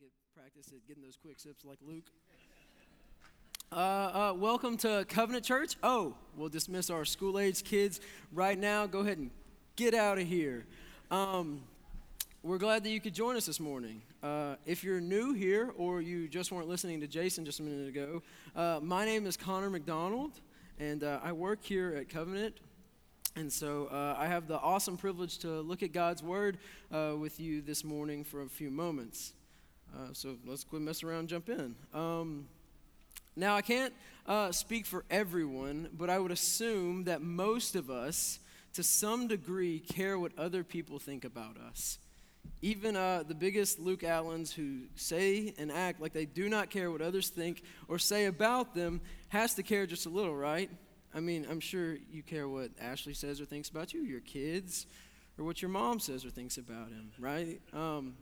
get practice at getting those quick sips like Luke. Uh, uh, welcome to Covenant Church. Oh, we'll dismiss our school age kids right now. Go ahead and get out of here. Um, we're glad that you could join us this morning. Uh, if you're new here or you just weren't listening to Jason just a minute ago, uh, my name is Conner McDonald, and uh, I work here at Covenant. And so uh, I have the awesome privilege to look at God's Word with you this morning for a few moments. Uh, so let's quit messing around and jump in. Um, now, I can't uh, speak for everyone, but I would assume that most of us, to some degree, care what other people think about us. Even uh, the biggest Luke Allens who say and act like they do not care what others think or say about them has to care just a little, right? I mean, I'm sure you care what Ashley says or thinks about you, your kids, or what your mom says or thinks about him, right? Um,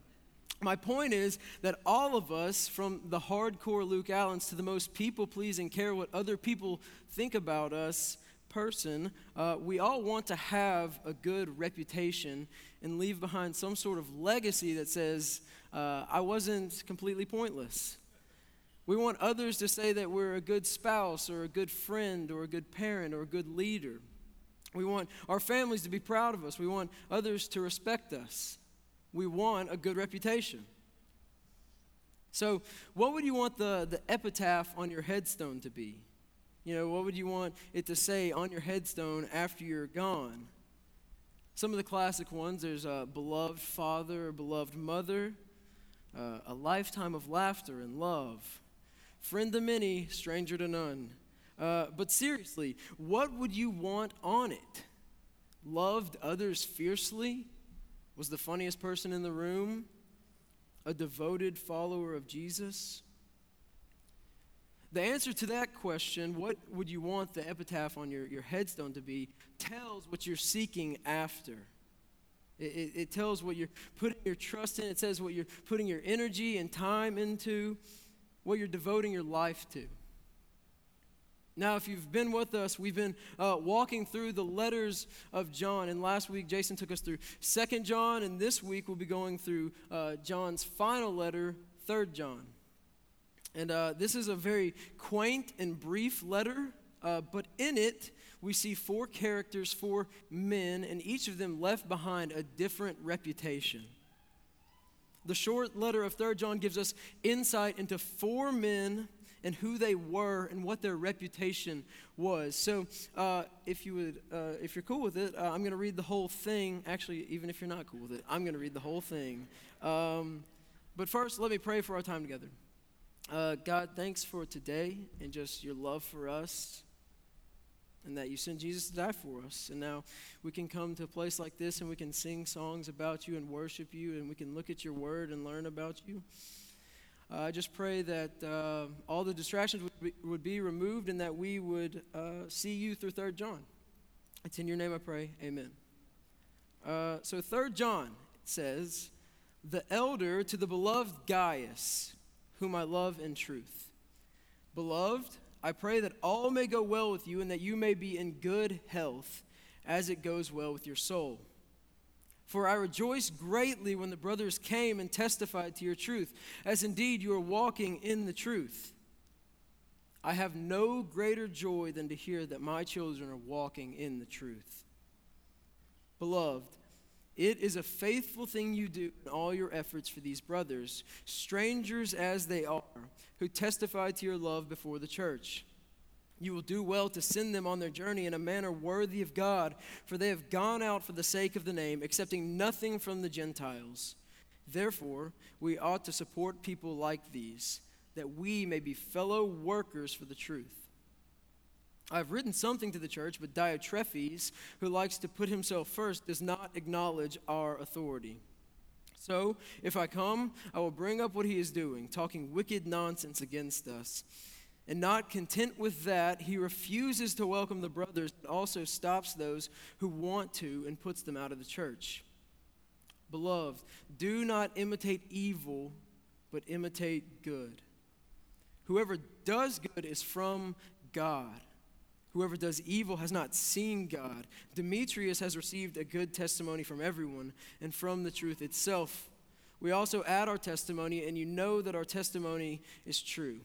my point is that all of us, from the hardcore Luke Allens to the most people pleasing, care what other people think about us person, uh, we all want to have a good reputation and leave behind some sort of legacy that says, uh, I wasn't completely pointless. We want others to say that we're a good spouse or a good friend or a good parent or a good leader. We want our families to be proud of us. We want others to respect us. We want a good reputation. So, what would you want the, the epitaph on your headstone to be? You know, what would you want it to say on your headstone after you're gone? Some of the classic ones there's a beloved father, a beloved mother, uh, a lifetime of laughter and love friend to many, stranger to none. Uh, but seriously, what would you want on it? Loved others fiercely? Was the funniest person in the room? A devoted follower of Jesus? The answer to that question, what would you want the epitaph on your, your headstone to be, tells what you're seeking after. It, it, it tells what you're putting your trust in, it says what you're putting your energy and time into what you're devoting your life to. Now, if you've been with us, we've been uh, walking through the letters of John. And last week, Jason took us through Second John, and this week we'll be going through uh, John's final letter, Third John. And uh, this is a very quaint and brief letter, uh, but in it, we see four characters, four men, and each of them left behind a different reputation. The short letter of 3 John gives us insight into four men and who they were and what their reputation was. So, uh, if you would, uh, if you're cool with it, uh, I'm going to read the whole thing. Actually, even if you're not cool with it, I'm going to read the whole thing. Um, but first, let me pray for our time together. Uh, God, thanks for today and just your love for us and that you sent Jesus to die for us. And now we can come to a place like this and we can sing songs about you and worship you and we can look at your word and learn about you. Uh, I just pray that uh, all the distractions would be, would be, removed and that we would uh, see you through 3 John. It's in your name I pray. Amen. Uh, so 3 John says, The elder to the beloved Gaius, whom I love in truth. Beloved, I pray that all may go well with you and that you may be in good health as it goes well with your soul. For I rejoiced greatly when the brothers came and testified to your truth, as indeed you are walking in the truth. I have no greater joy than to hear that my children are walking in the truth. Beloved, it is a faithful thing you do in all your efforts for these brothers, strangers as they are, who testify to your love before the church. You will do well to send them on their journey in a manner worthy of God, for they have gone out for the sake of the name, accepting nothing from the Gentiles. Therefore, we ought to support people like these, that we may be fellow workers for the truth. I've written something to the church, but Diotrephes, who likes to put himself first, does not acknowledge our authority. So, if I come, I will bring up what he is doing, talking wicked nonsense against us. And not content with that, he refuses to welcome the brothers, but also stops those who want to and puts them out of the church. Beloved, do not imitate evil, but imitate good. Whoever does good is from God. Whoever does evil has not seen God. Demetrius has received a good testimony from everyone and from the truth itself. We also add our testimony, and you know that our testimony is true.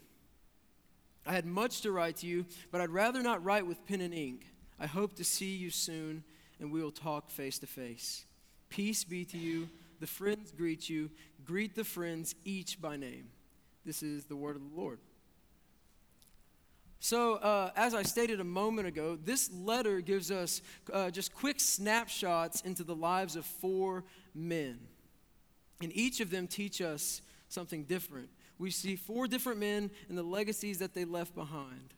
I had much to write to you, but I'd rather not write with pen and ink. I hope to see you soon, and we will talk face to face. Peace be to you. The friends greet you. Greet the friends each by name. This is the word of the Lord. So, uh, as I stated a moment ago, this letter gives us uh, just quick snapshots into the lives of four men. And each of them teach us something different. We see four different men and the legacies that they left behind.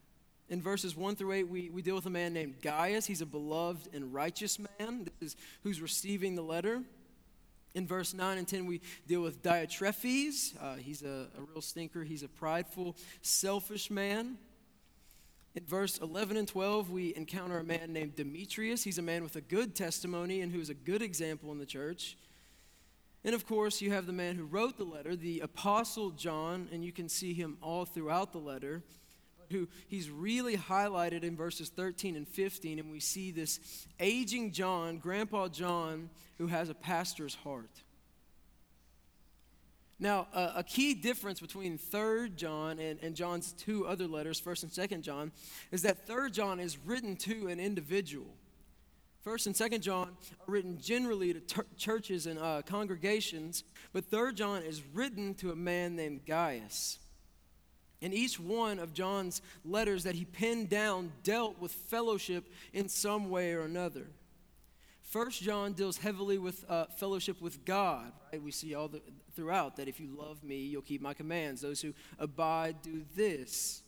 In verses 1 through 8, we, we deal with a man named Gaius. He's a beloved and righteous man. This is who's receiving the letter. In verse 9 and 10, we deal with Diotrephes. Uh, he's a, a real stinker. He's a prideful, selfish man. In verse 11 and 12, we encounter a man named Demetrius. He's a man with a good testimony and who's a good example in the church. And of course, you have the man who wrote the letter, the Apostle John, and you can see him all throughout the letter, who he's really highlighted in verses 13 and 15. And we see this aging John, Grandpa John, who has a pastor's heart. Now, uh, a key difference between 3rd John and, and John's two other letters, 1st and 2nd John, is that 3rd John is written to an individual. First and Second John are written generally to ter- churches and uh, congregations, but Third John is written to a man named Gaius. And each one of John's letters that he penned down dealt with fellowship in some way or another. First John deals heavily with uh, fellowship with God. Right? We see all the, throughout that if you love me, you'll keep my commands. Those who abide do this.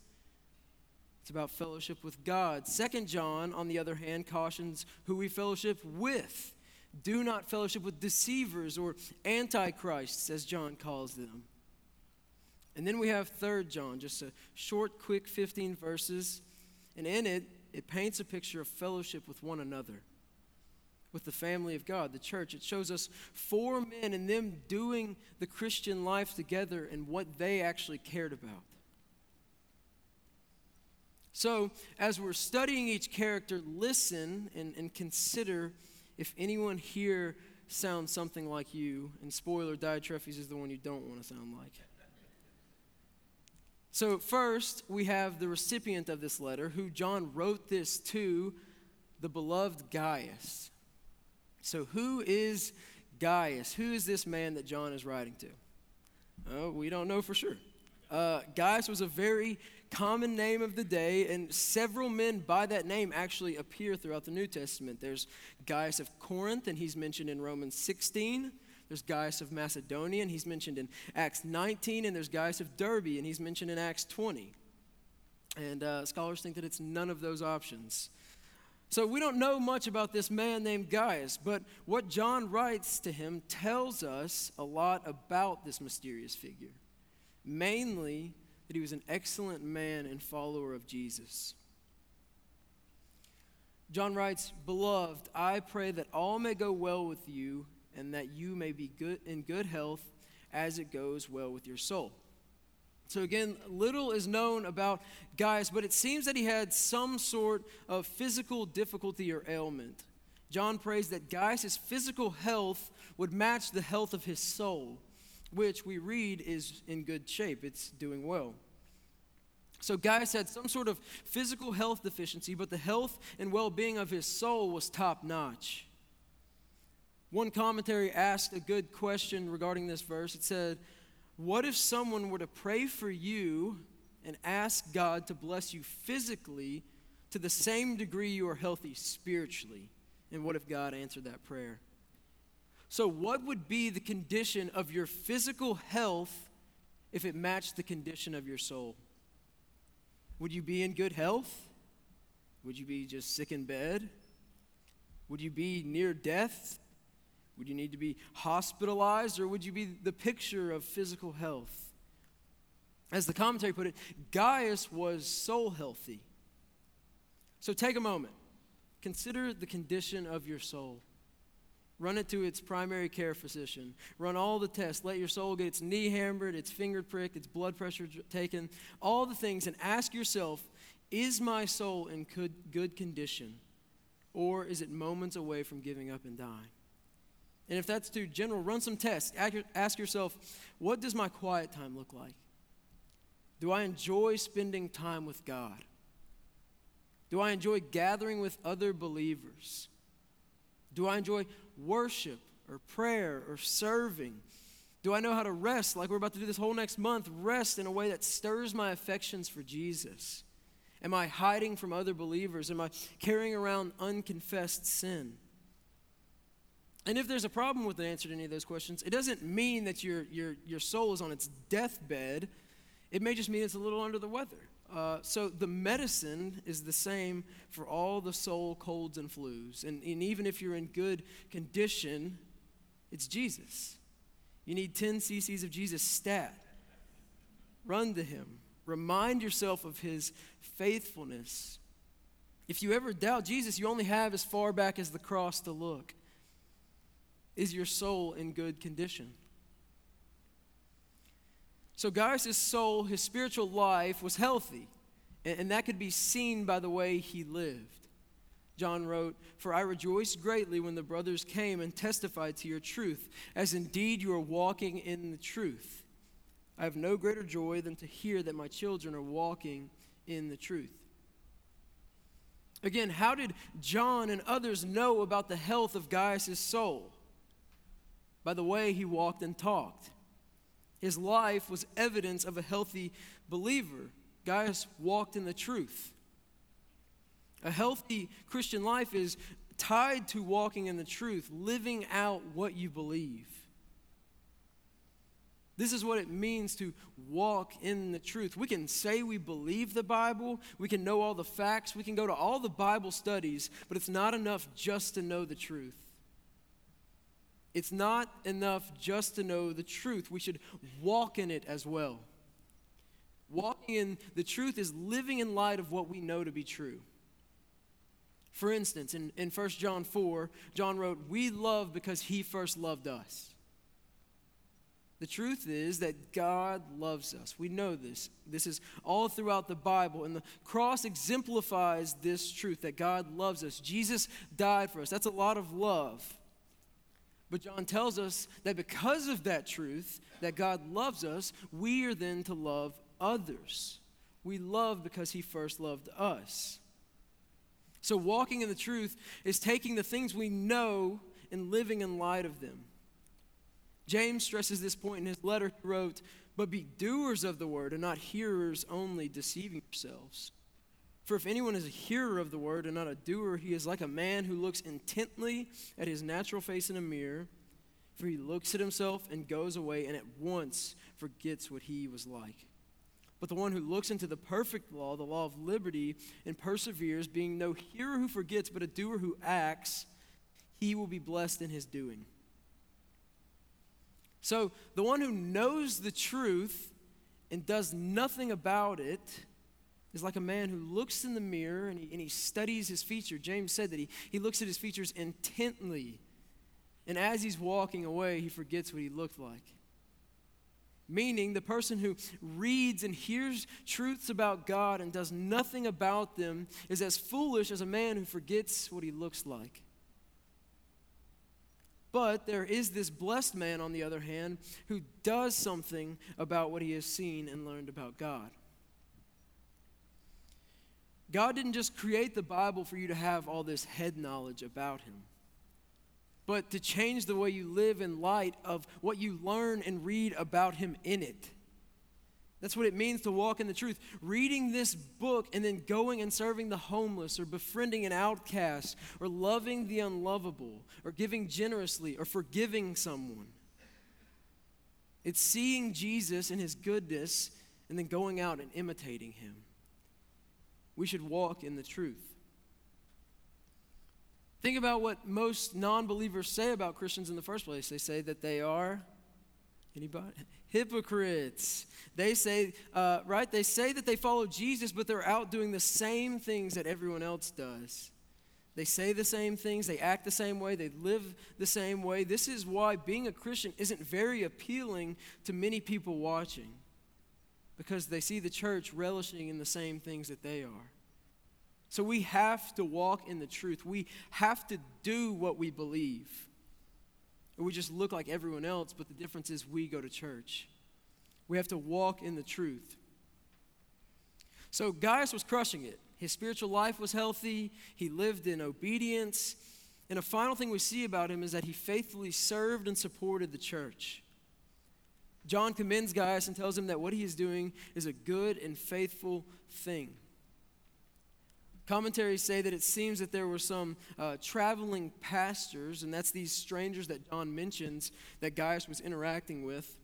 It's about fellowship with God. Second John, on the other hand, cautions who we fellowship with. Do not fellowship with deceivers or antichrists, as John calls them. And then we have Third John, just a short, quick 15 verses. And in it, it paints a picture of fellowship with one another, with the family of God, the church. It shows us four men and them doing the Christian life together and what they actually cared about. So, as we're studying each character, listen and, and consider if anyone here sounds something like you. And spoiler, Diotrephes is the one you don't want to sound like. So, first, we have the recipient of this letter, who John wrote this to, the beloved Gaius. So, who is Gaius? Who is this man that John is writing to? Oh, we don't know for sure. Uh, Gaius was a very common name of the day, and several men by that name actually appear throughout the New Testament. There's Gaius of Corinth, and he's mentioned in Romans 16. There's Gaius of Macedonia, and he's mentioned in Acts 19, and there's Gaius of Derbe, and he's mentioned in Acts 20. And uh, scholars think that it's none of those options. So we don't know much about this man named Gaius, but what John writes to him tells us a lot about this mysterious figure. Mainly, that he was an excellent man and follower of Jesus. John writes, Beloved, I pray that all may go well with you and that you may be good in good health as it goes well with your soul. So, again, little is known about Gaius, but it seems that he had some sort of physical difficulty or ailment. John prays that Gaius' physical health would match the health of his soul, which we read is in good shape, it's doing well. So Gaius had some sort of physical health deficiency, but the health and well being of his soul was top notch. One commentary asked a good question regarding this verse. It said, What if someone were to pray for you and ask God to bless you physically to the same degree you are healthy spiritually? And what if God answered that prayer? So, what would be the condition of your physical health if it matched the condition of your soul? Would you be in good health? Would you be just sick in bed? Would you be near death? Would you need to be hospitalized? Or would you be the picture of physical health? As the commentary put it, Gaius was soul healthy. So take a moment. Consider the condition of your soul. Run it to its primary care physician. Run all the tests. Let your soul get its knee hammered, its finger pricked, its blood pressure taken, all the things, and ask yourself is my soul in good, condition? Or is it moments away from giving up and dying? And if that's too general, run some tests. Ask yourself, what does my quiet time look like? Do I enjoy spending time with God? Do I enjoy gathering with other believers? Do I enjoy worship or prayer or serving? Do I know how to rest, like we're about to do this whole next month, rest in a way that stirs my affections for Jesus? Am I hiding from other believers? Am I carrying around unconfessed sin? And if there's a problem with the answer to any of those questions, it doesn't mean that your, your, your soul is on its deathbed. It may just mean it's a little under the weather. Uh, so the medicine is the same for all the soul colds and flus. And, and even if you're in good condition, it's Jesus. You need 10 cc's of Jesus stat. Run to him. Remind yourself of his faithfulness. If you ever doubt Jesus, you only have as far back as the cross to look. Is your soul in good condition? So Gaius' soul, his spiritual life, was healthy, and that could be seen by the way he lived. John wrote, For I rejoiced greatly when the brothers came and testified to your truth, as indeed you are walking in the truth. I have no greater joy than to hear that my children are walking in the truth. Again, how did John and others know about the health of Gaius' soul? By the way he walked and talked. His life was evidence of a healthy believer. Gaius walked in the truth. A healthy Christian life is tied to walking in the truth, living out what you believe. This is what it means to walk in the truth. We can say we believe the Bible, we can know all the facts, we can go to all the Bible studies, but it's not enough just to know the truth. It's not enough just to know the truth. We should walk in it as well. Walking in the truth is living in light of what we know to be true. For instance, in, in 1 John 4, John wrote, We love because he first loved us. The truth is that God loves us. We know this. This is all throughout the Bible. And the cross exemplifies this truth that God loves us. Jesus died for us. That's a lot of love. But John tells us that because of that truth, that God loves us, we are then to love others. We love because he first loved us. So, walking in the truth is taking the things we know and living in light of them. James stresses this point in his letter. He wrote, But be doers of the word and not hearers only, deceiving yourselves. For if anyone is a hearer of the word and not a doer, he is like a man who looks intently at his natural face in a mirror. For he looks at himself and goes away and at once forgets what he was like. But the one who looks into the perfect law, the law of liberty, and perseveres, being no hearer who forgets, but a doer who acts, he will be blessed in his doing. So the one who knows the truth and does nothing about it is like a man who looks in the mirror and he, and he studies his features. James said that he, he looks at his features intently. And as he's walking away, he forgets what he looked like. Meaning, the person who reads and hears truths about God and does nothing about them is as foolish as a man who forgets what he looks like. But there is this blessed man, on the other hand, who does something about what he has seen and learned about God. God didn't just create the Bible for you to have all this head knowledge about Him, but to change the way you live in light of what you learn and read about Him in it. That's what it means to walk in the truth. Reading this book and then going and serving the homeless or befriending an outcast or loving the unlovable or giving generously or forgiving someone. It's seeing Jesus and his goodness and then going out and imitating him we should walk in the truth. Think about what most non believers say about Christians in the first place. They say that they are, anybody? Hypocrites. They say, uh, right? They say that they follow Jesus, but they're out doing the same things that everyone else does. They say the same things, they act the same way, they live the same way. This is why being a Christian isn't very appealing to many people watching because they see the church relishing in the same things that they are. So we have to walk in the truth. We have to do what we believe. or we just look like everyone else, but the difference is we go to church. We have to walk in the truth. So Gaius was crushing it. His spiritual life was healthy, he lived in obedience. And a final thing we see about him is that he faithfully served and supported the church. John commends Gaius and tells him that what he is doing is a good and faithful thing. Commentaries say that it seems that there were some uh, traveling pastors, and that's these strangers that John mentions that Gaius was interacting with.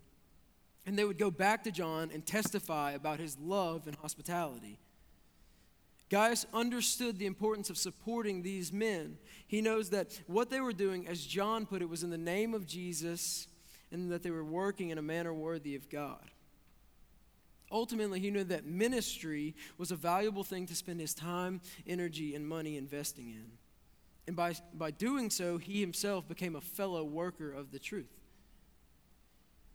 And they would go back to John and testify about his love and hospitality. Gaius understood the importance of supporting these men. He knows that what they were doing, as John put it, was in the name of Jesus and that they were working in a manner worthy of God. Ultimately, he knew that ministry was a valuable thing to spend his time, energy, and money investing in. And by, by doing so, he himself became a fellow worker of the truth.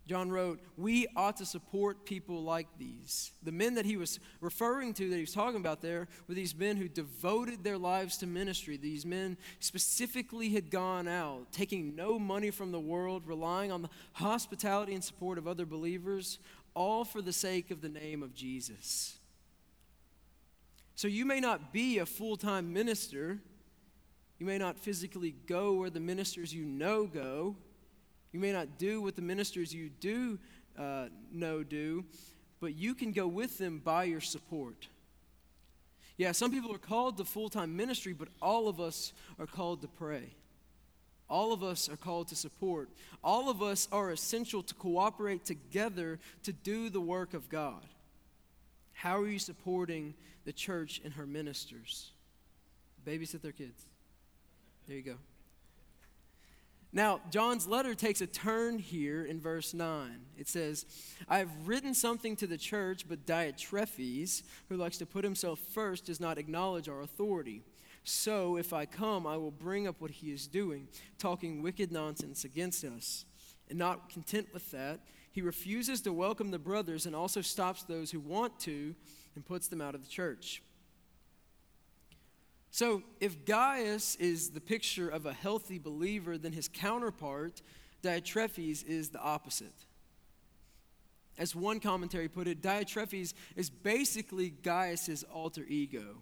John wrote, We ought to support people like these. The men that he was referring to, that he was talking about there, were these men who devoted their lives to ministry. These men specifically had gone out, taking no money from the world, relying on the hospitality and support of other believers, all for the sake of the name of Jesus. So you may not be a full time minister, you may not physically go where the ministers you know go. You may not do what the ministers you do uh, know do, but you can go with them by your support. Yeah, some people are called to full time ministry, but all of us are called to pray. All of us are called to support. All of us are essential to cooperate together to do the work of God. How are you supporting the church and her ministers? Babysit their kids. There you go. Now, John's letter takes a turn here in verse 9. It says, I have written something to the church, but Diotrephes, who likes to put himself first, does not acknowledge our authority. So, if I come, I will bring up what he is doing, talking wicked nonsense against us. And not content with that, he refuses to welcome the brothers and also stops those who want to and puts them out of the church. So, if Gaius is the picture of a healthy believer, then his counterpart, Diotrephes, is the opposite. As one commentary put it, Diotrephes is basically Gaius's alter ego.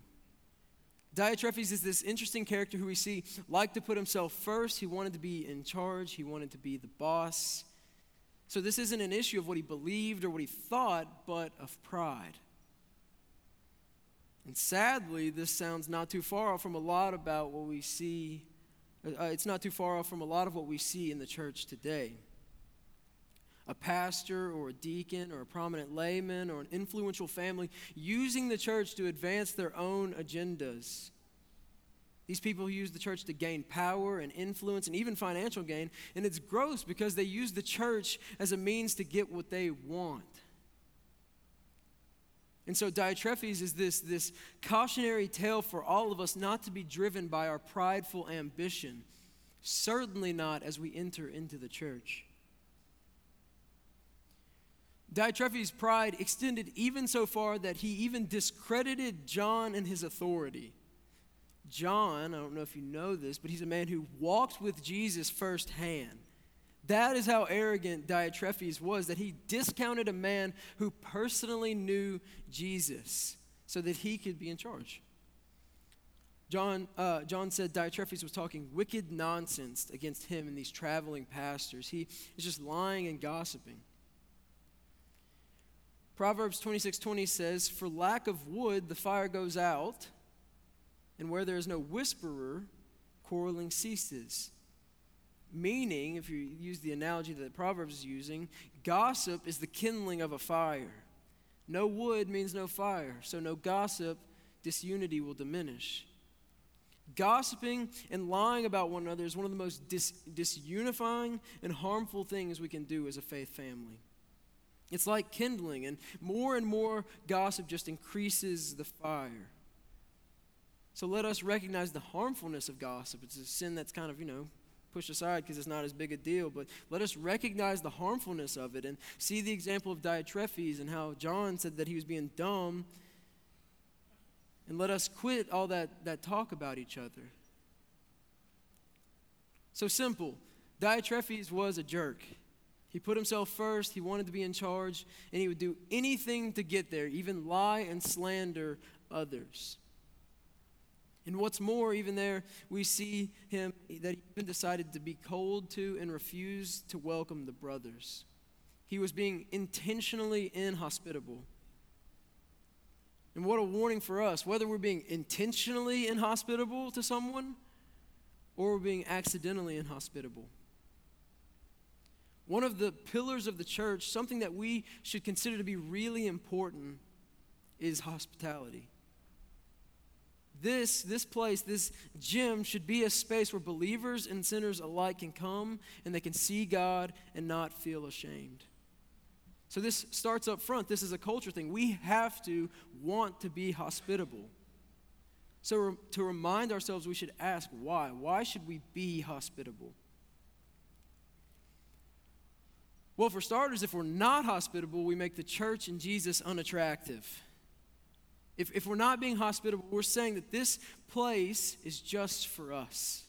Diotrephes is this interesting character who we see liked to put himself first. He wanted to be in charge, he wanted to be the boss. So, this isn't an issue of what he believed or what he thought, but of pride. And sadly, this sounds not too far off from a lot about what we see. Uh, it's not too far off from a lot of what we see in the church today. A pastor or a deacon or a prominent layman or an influential family using the church to advance their own agendas. These people use the church to gain power and influence and even financial gain. And it's gross because they use the church as a means to get what they want. And so Diotrephes is this, this cautionary tale for all of us not to be driven by our prideful ambition, certainly not as we enter into the church. Diotrephes' pride extended even so far that he even discredited John and his authority. John, I don't know if you know this, but he's a man who walked with Jesus firsthand. That is how arrogant Diotrephes was, that he discounted a man who personally knew Jesus so that he could be in charge. John, uh, John said Diotrephes was talking wicked nonsense against him and these traveling pastors. He is just lying and gossiping. Proverbs 26 20 says, For lack of wood, the fire goes out, and where there is no whisperer, quarreling ceases. Meaning, if you use the analogy that Proverbs is using, gossip is the kindling of a fire. No wood means no fire, so no gossip, disunity will diminish. Gossiping and lying about one another is one of the most dis- disunifying and harmful things we can do as a faith family. It's like kindling, and more and more gossip just increases the fire. So let us recognize the harmfulness of gossip. It's a sin that's kind of, you know, push aside because it's not as big a deal. But let us recognize the harmfulness of it and see the example of Diotrephes and how John said that he was being dumb. And let us quit all that, that talk about each other. So simple. Diotrephes was a jerk. He put himself first, he wanted to be in charge, and he would do anything to get there, even lie and slander others. And what's more, even there, we see him that he even decided to be cold to and refuse to welcome the brothers. He was being intentionally inhospitable. And what a warning for us, whether we're being intentionally inhospitable to someone or we're being accidentally inhospitable. One of the pillars of the church, something that we should consider to be really important, is hospitality. This, this place, this gym, should be a space where believers and sinners alike can come and they can see God and not feel ashamed. So, this starts up front. This is a culture thing. We have to want to be hospitable. So, to remind ourselves, we should ask why. Why should we be hospitable? Well, for starters, if we're not hospitable, we make the church and Jesus unattractive. If, if we're not being hospitable, we're saying that this place is just for us.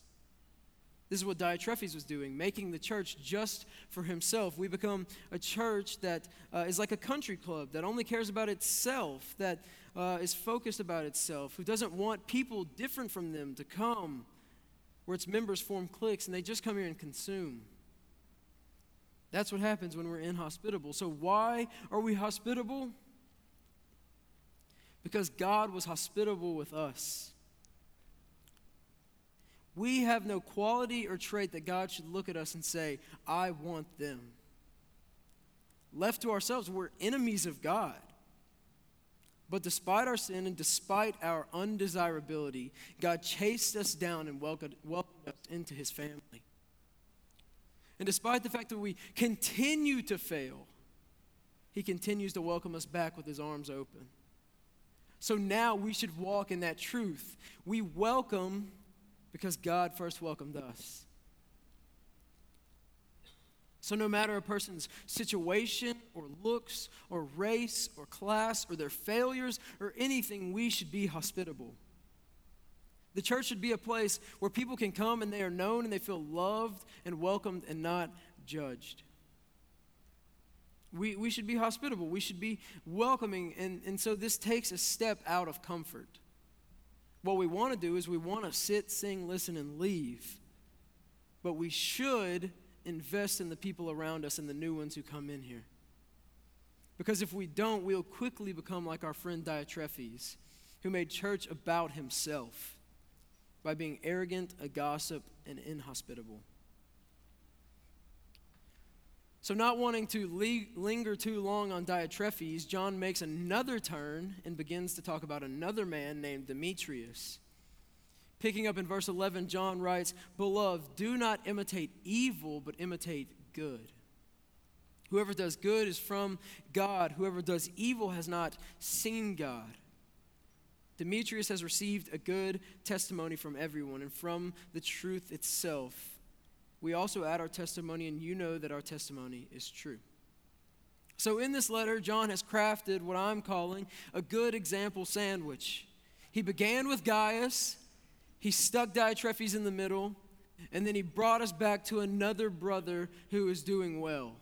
This is what Diotrephes was doing, making the church just for himself. We become a church that uh, is like a country club that only cares about itself, that uh, is focused about itself, who doesn't want people different from them to come, where its members form cliques and they just come here and consume. That's what happens when we're inhospitable. So, why are we hospitable? Because God was hospitable with us. We have no quality or trait that God should look at us and say, I want them. Left to ourselves, we're enemies of God. But despite our sin and despite our undesirability, God chased us down and welcomed, welcomed us into his family. And despite the fact that we continue to fail, he continues to welcome us back with his arms open. So now we should walk in that truth. We welcome because God first welcomed us. So, no matter a person's situation or looks or race or class or their failures or anything, we should be hospitable. The church should be a place where people can come and they are known and they feel loved and welcomed and not judged. We, we should be hospitable. We should be welcoming. And, and so this takes a step out of comfort. What we want to do is we want to sit, sing, listen, and leave. But we should invest in the people around us and the new ones who come in here. Because if we don't, we'll quickly become like our friend Diotrephes, who made church about himself by being arrogant, a gossip, and inhospitable. So, not wanting to le- linger too long on Diotrephes, John makes another turn and begins to talk about another man named Demetrius. Picking up in verse 11, John writes, Beloved, do not imitate evil, but imitate good. Whoever does good is from God. Whoever does evil has not seen God. Demetrius has received a good testimony from everyone and from the truth itself we also add our testimony, and you know that our testimony is true. So, in this letter, John has crafted what I'm calling a good example sandwich. He began with Gaius, he stuck Diotrephes in the middle, and then he brought us back to another brother who is doing well.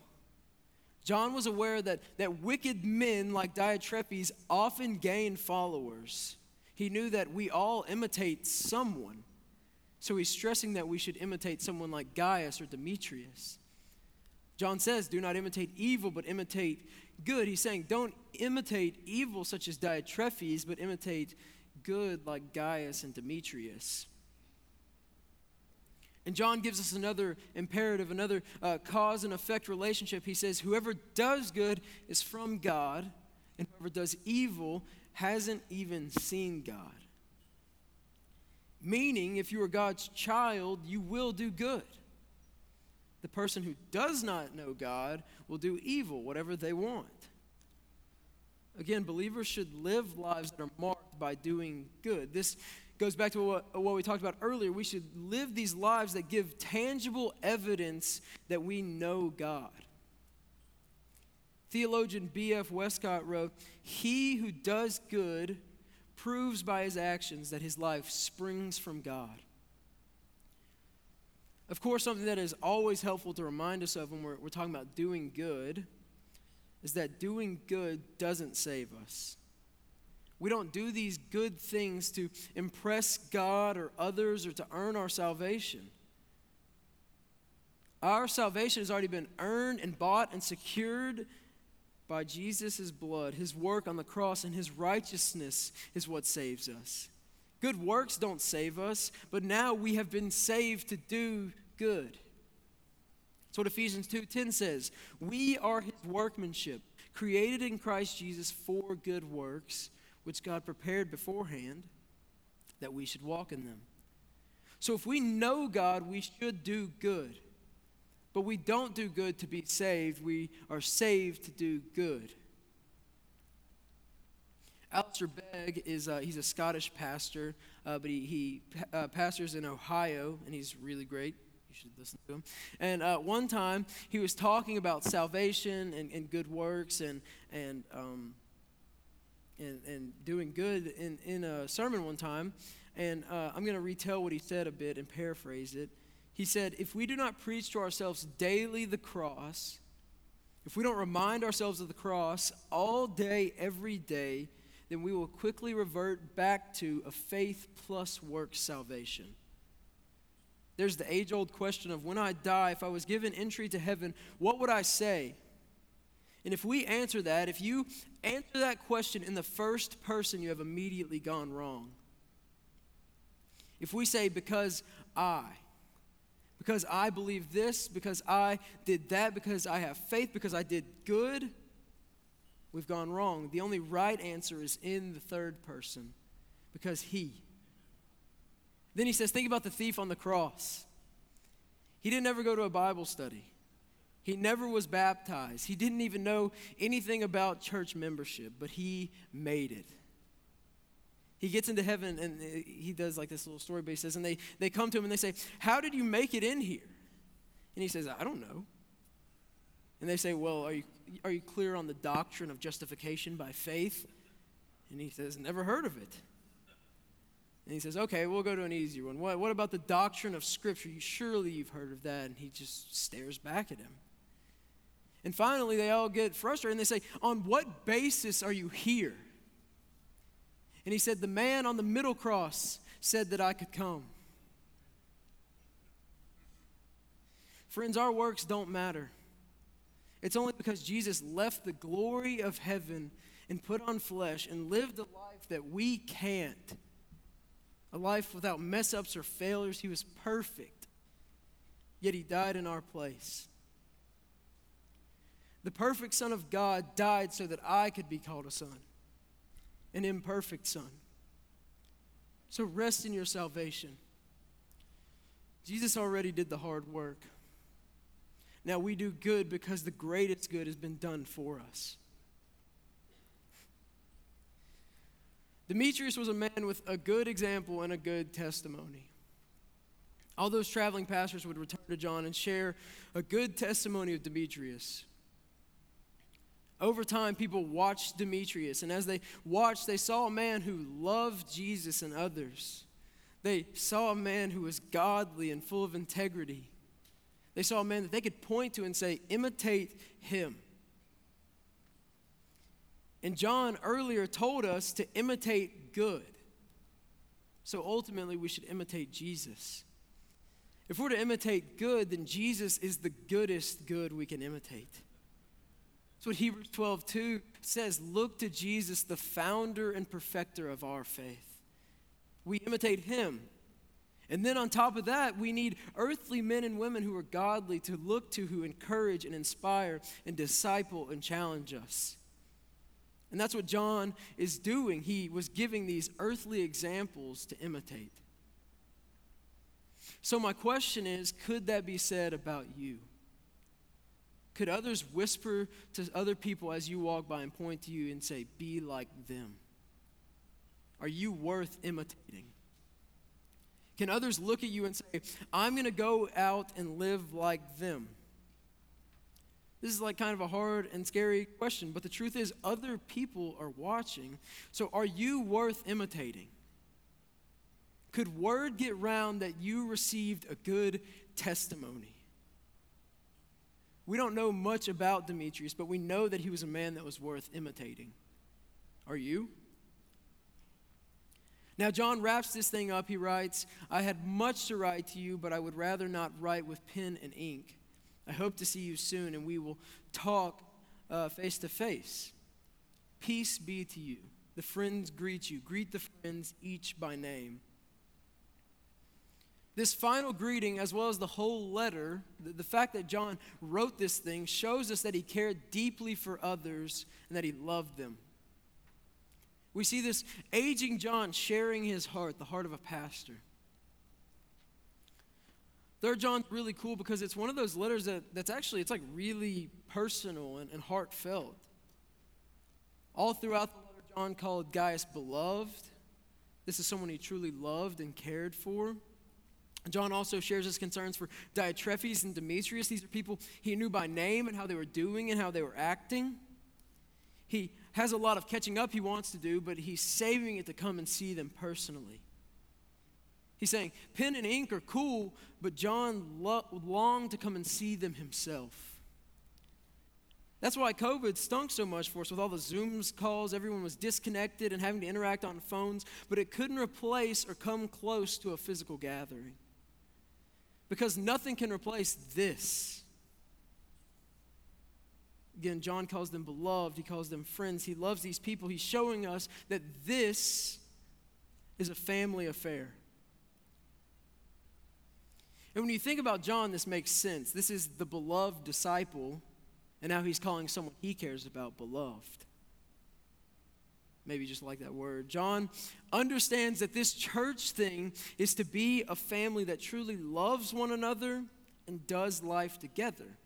John was aware that, that wicked men like Diotrephes often gain followers. He knew that we all imitate someone. So he's stressing that we should imitate someone like Gaius or Demetrius. John says, Do not imitate evil, but imitate good. He's saying, Don't imitate evil such as Diotrephes, but imitate good like Gaius and Demetrius. And John gives us another imperative, another uh, cause and effect relationship. He says, Whoever does good is from God, and whoever does evil hasn't even seen God. Meaning, if you are God's child, you will do good. The person who does not know God will do evil, whatever they want. Again, believers should live lives that are marked by doing good. This goes back to what, what, we talked about earlier. We should live these lives that give tangible evidence that we know God. Theologian B.F. Westcott wrote He who does good proves by his actions that his life springs from God. Of course, something that is always helpful to remind us of when we're, we're talking about doing good is that doing good doesn't save us. We don't do these good things to impress God or others or to earn our salvation. Our salvation has already been earned and bought and secured by Jesus' blood. His work on the cross and his righteousness is what saves us. Good works don't save us, but now we have been saved to do good. That's what Ephesians 2:10 says. We are his workmanship, created in Christ Jesus for good works, which God prepared beforehand that we should walk in them. So if we know God, we should do good. But we don't do good to be saved, we are saved to do good. Alistair Begg is uh, he's a Scottish pastor, uh, but he, he uh, pastors in Ohio, and he's really great. You should listen to him. And uh, one time he was talking about salvation and, and good works and and, um, and and doing good in in a sermon one time. And uh, I'm going to retell what he said a bit and paraphrase it. He said, "If we do not preach to ourselves daily the cross." If we don't remind ourselves of the cross all day, every day, then we will quickly revert back to a faith plus work salvation. There's the age old question of when I die, if I was given entry to heaven, what would I say? And if we answer that, if you answer that question in the first person, you have immediately gone wrong. If we say, because I, because I believe this, because I did that, because I have faith, because I did good, we've gone wrong. The only right answer is in the third person because he. Then he says, think about the thief on the cross. He didn't ever go to a Bible study. He never was baptized. He didn't even know anything about church membership, but he made it. He gets into heaven and he does like this little story, but he says, and they, they come to him and they say, How did you make it in here? And he says, I don't know. And they say, Well, are you, are you clear on the doctrine of justification by faith? And he says, Never heard of it. And he says, Okay, we'll go to an easier one. What, what about the doctrine of Scripture? You, surely you've heard of that. And he just stares back at him. And finally, they all get frustrated and they say, On what basis are you here? And he said, The man on the middle cross said that I could come. Friends, our works don't matter. It's only because Jesus left the glory of heaven and put on flesh and lived a life that we can't. A life without mess ups or failures. He was perfect, yet he died in our place. The perfect Son of God died so that I could be called a son, an imperfect son. So rest in your salvation. Jesus already did the hard work. Now we do good because the greatest good has been done for us. Demetrius was a man with a good example and a good testimony. All those traveling pastors would return to John and share a good testimony of Demetrius. Over time, people watched Demetrius, and as they watched, they saw a man who loved Jesus and others. They saw a man who was godly and full of integrity. They saw a man that they could point to and say, imitate him. And John earlier told us to imitate good. So ultimately, we should imitate Jesus. If we're to imitate good, then Jesus is the goodest good we can imitate. That's what Hebrews 12 2 says. Look to Jesus, the founder and perfecter of our faith. We imitate him. And then on top of that, we need earthly men and women who are godly to look to, who encourage and inspire and disciple and challenge us. And that's what John is doing. He was giving these earthly examples to imitate. So, my question is could that be said about you? Could others whisper to other people as you walk by and point to you and say, Be like them? Are you worth imitating? Can others look at you and say, I'm going to go out and live like them? This is like kind of a hard and scary question, but the truth is, other people are watching. So, are you worth imitating? could word get round that you received a good testimony? We don't know much about Demetrius, but we know that he was a man that was worth imitating. Are you? Now, John wraps this thing up. He writes, I had much to write to you, but I would rather not write with pen and ink. I hope to see you soon, and we will talk uh, face to face. Peace be to you. The friends greet you. Greet the friends each by name. This final greeting, as well as the whole letter, the, fact that John wrote this thing, shows us that he cared deeply for others and that he loved them. We see this aging John sharing his heart, the heart of a pastor. Third John's really cool because it's one of those letters that, that's actually, it's like really personal and, and heartfelt. All throughout the letter, John called Gaius beloved. This is someone he truly loved and cared for. John also shares his concerns for Diotrephes and Demetrius. These are people he knew by name and how they were doing and how they were acting. He has a lot of catching up he wants to do, but he's saving it to come and see them personally. He's saying, pen and ink are cool, but John lo- longed to come and see them himself. That's why COVID stunk so much for us with all the Zooms calls. Everyone was disconnected and having to interact on phones, but it couldn't replace or come close to a physical gathering. Because nothing can replace this. Again, John calls them beloved, he calls them friends. He loves these people. He's showing us that this is a family affair. And when you think about John, this makes sense. This is the beloved disciple and now he's calling someone he cares about beloved. Maybe just like that word. John understands that this church thing is to be a family that truly loves one another and does life together.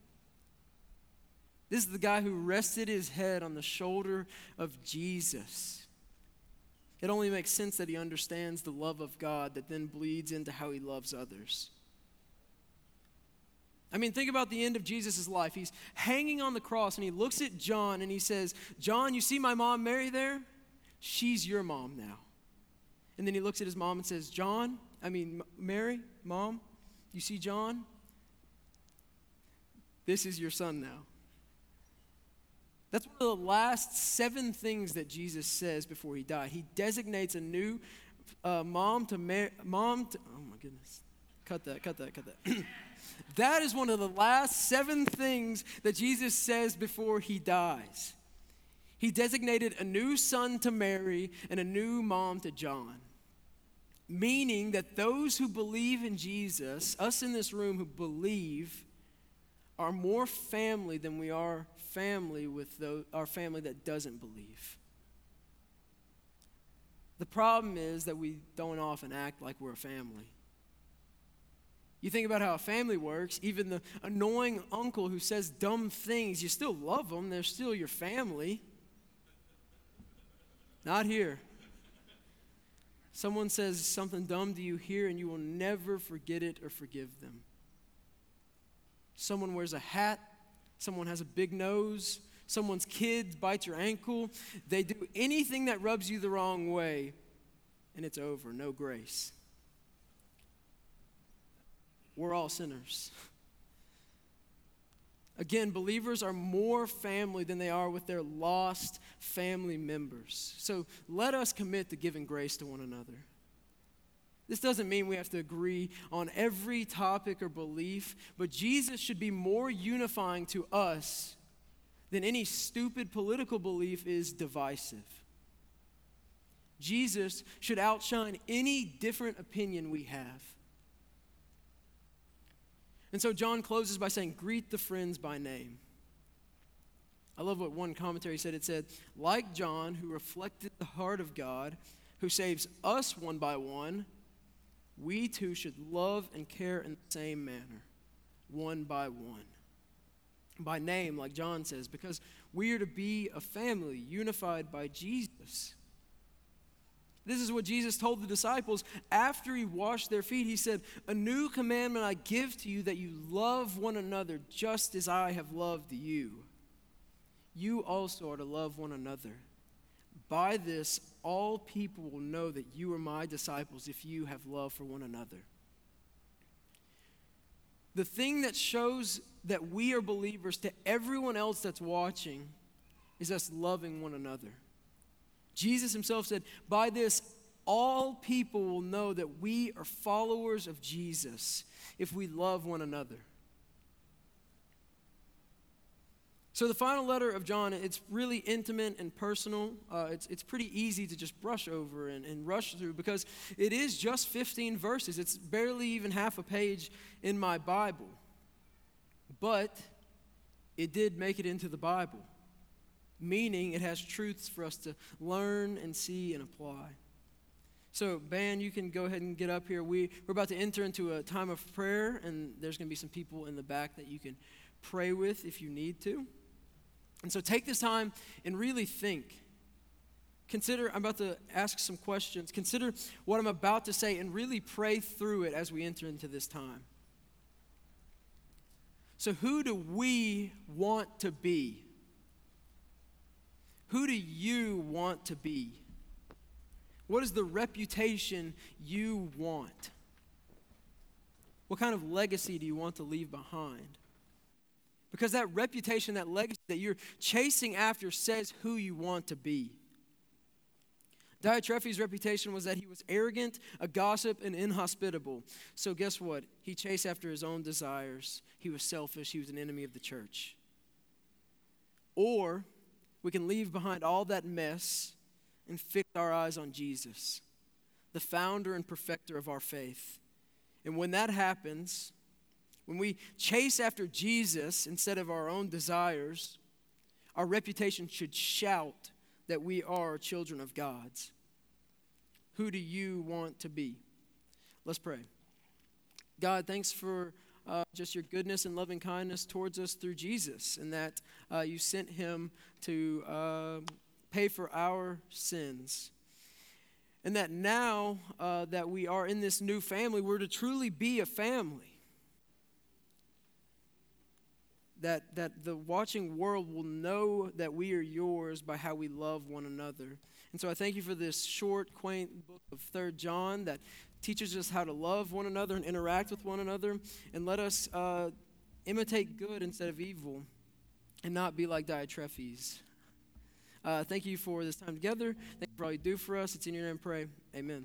This is the guy who rested his head on the shoulder of Jesus. It only makes sense that he understands the love of God that then bleeds into how he loves others. I mean, think about the end of Jesus' life. He's hanging on the cross and he looks at John and he says, John, you see my mom Mary there? She's your mom now. And then he looks at his mom and says, John, I mean, Mary, mom, you see John? This is your son now. That's one of the last seven things that Jesus says before he died. He designates a new uh, mom to Mary, mom to, oh my goodness. Cut that, cut that, cut that. That is one of the last seven things that Jesus says before he dies. He designated a new son to Mary and a new mom to John, meaning that those who believe in Jesus, us in this room who believe, are more family than we are family with those, our family that doesn't believe. The problem is that we don't often act like we're a family. You think about how a family works, even the annoying uncle who says dumb things, you still love them, they're still your family. Not here. Someone says something dumb to you here, and you will never forget it or forgive them. Someone wears a hat, someone has a big nose, someone's kid bites your ankle. They do anything that rubs you the wrong way, and it's over. No grace. We're all sinners. Again, believers are more family than they are with their lost family members. So let us commit to giving grace to one another. This doesn't mean we have to agree on every topic or belief, but Jesus should be more unifying to us than any stupid political belief is divisive. Jesus should outshine any different opinion we have. And so John closes by saying, Greet the friends by name. I love what one commentary said. It said, Like John, who reflected the heart of God, who saves us one by one, we too should love and care in the same manner, one by one. By name, like John says, because we are to be a family unified by Jesus. This is what Jesus told the disciples after he washed their feet. He said, A new commandment I give to you that you love one another just as I have loved you. You also are to love one another. By this, all people will know that you are my disciples if you have love for one another. The thing that shows that we are believers to everyone else that's watching is us loving one another. Jesus himself said, By this, all people will know that we are followers of Jesus if we love one another. So, the final letter of John, it's really intimate and personal. Uh, it's, it's pretty easy to just brush over and, and rush through because it is just 15 verses. It's barely even half a page in my Bible. But it did make it into the Bible, meaning it has truths for us to learn and see and apply. So, band, you can go ahead and get up here. We, we're about to enter into a time of prayer, and there's going to be some people in the back that you can pray with if you need to. And so take this time and really think. Consider, I'm about to ask some questions. Consider what I'm about to say and really pray through it as we enter into this time. So, who do we want to be? Who do you want to be? What is the reputation you want? What kind of legacy do you want to leave behind? Because that reputation, that legacy that you're chasing after says who you want to be. Diotrephes' reputation was that he was arrogant, a gossip, and inhospitable. So, guess what? He chased after his own desires. He was selfish. He was an enemy of the church. Or we can leave behind all that mess and fix our eyes on Jesus, the founder and perfecter of our faith. And when that happens, when we chase after Jesus instead of our own desires, our reputation should shout that we are children of God's. Who do you want to be? Let's pray. God, thanks for uh, just your goodness and loving kindness towards us through Jesus, and that uh, you sent him to uh, pay for our sins. And that now uh, that we are in this new family, we're to truly be a family that, that the watching world will know that we are yours by how we love one another. And so I thank you for this short, quaint book of Third John that teaches us how to love one another and interact with one another, and let us uh, imitate good instead of evil and not be like Diotrephes. Uh, thank you for this time together. Thank you for all you do for us. It's in your name pray. Amen.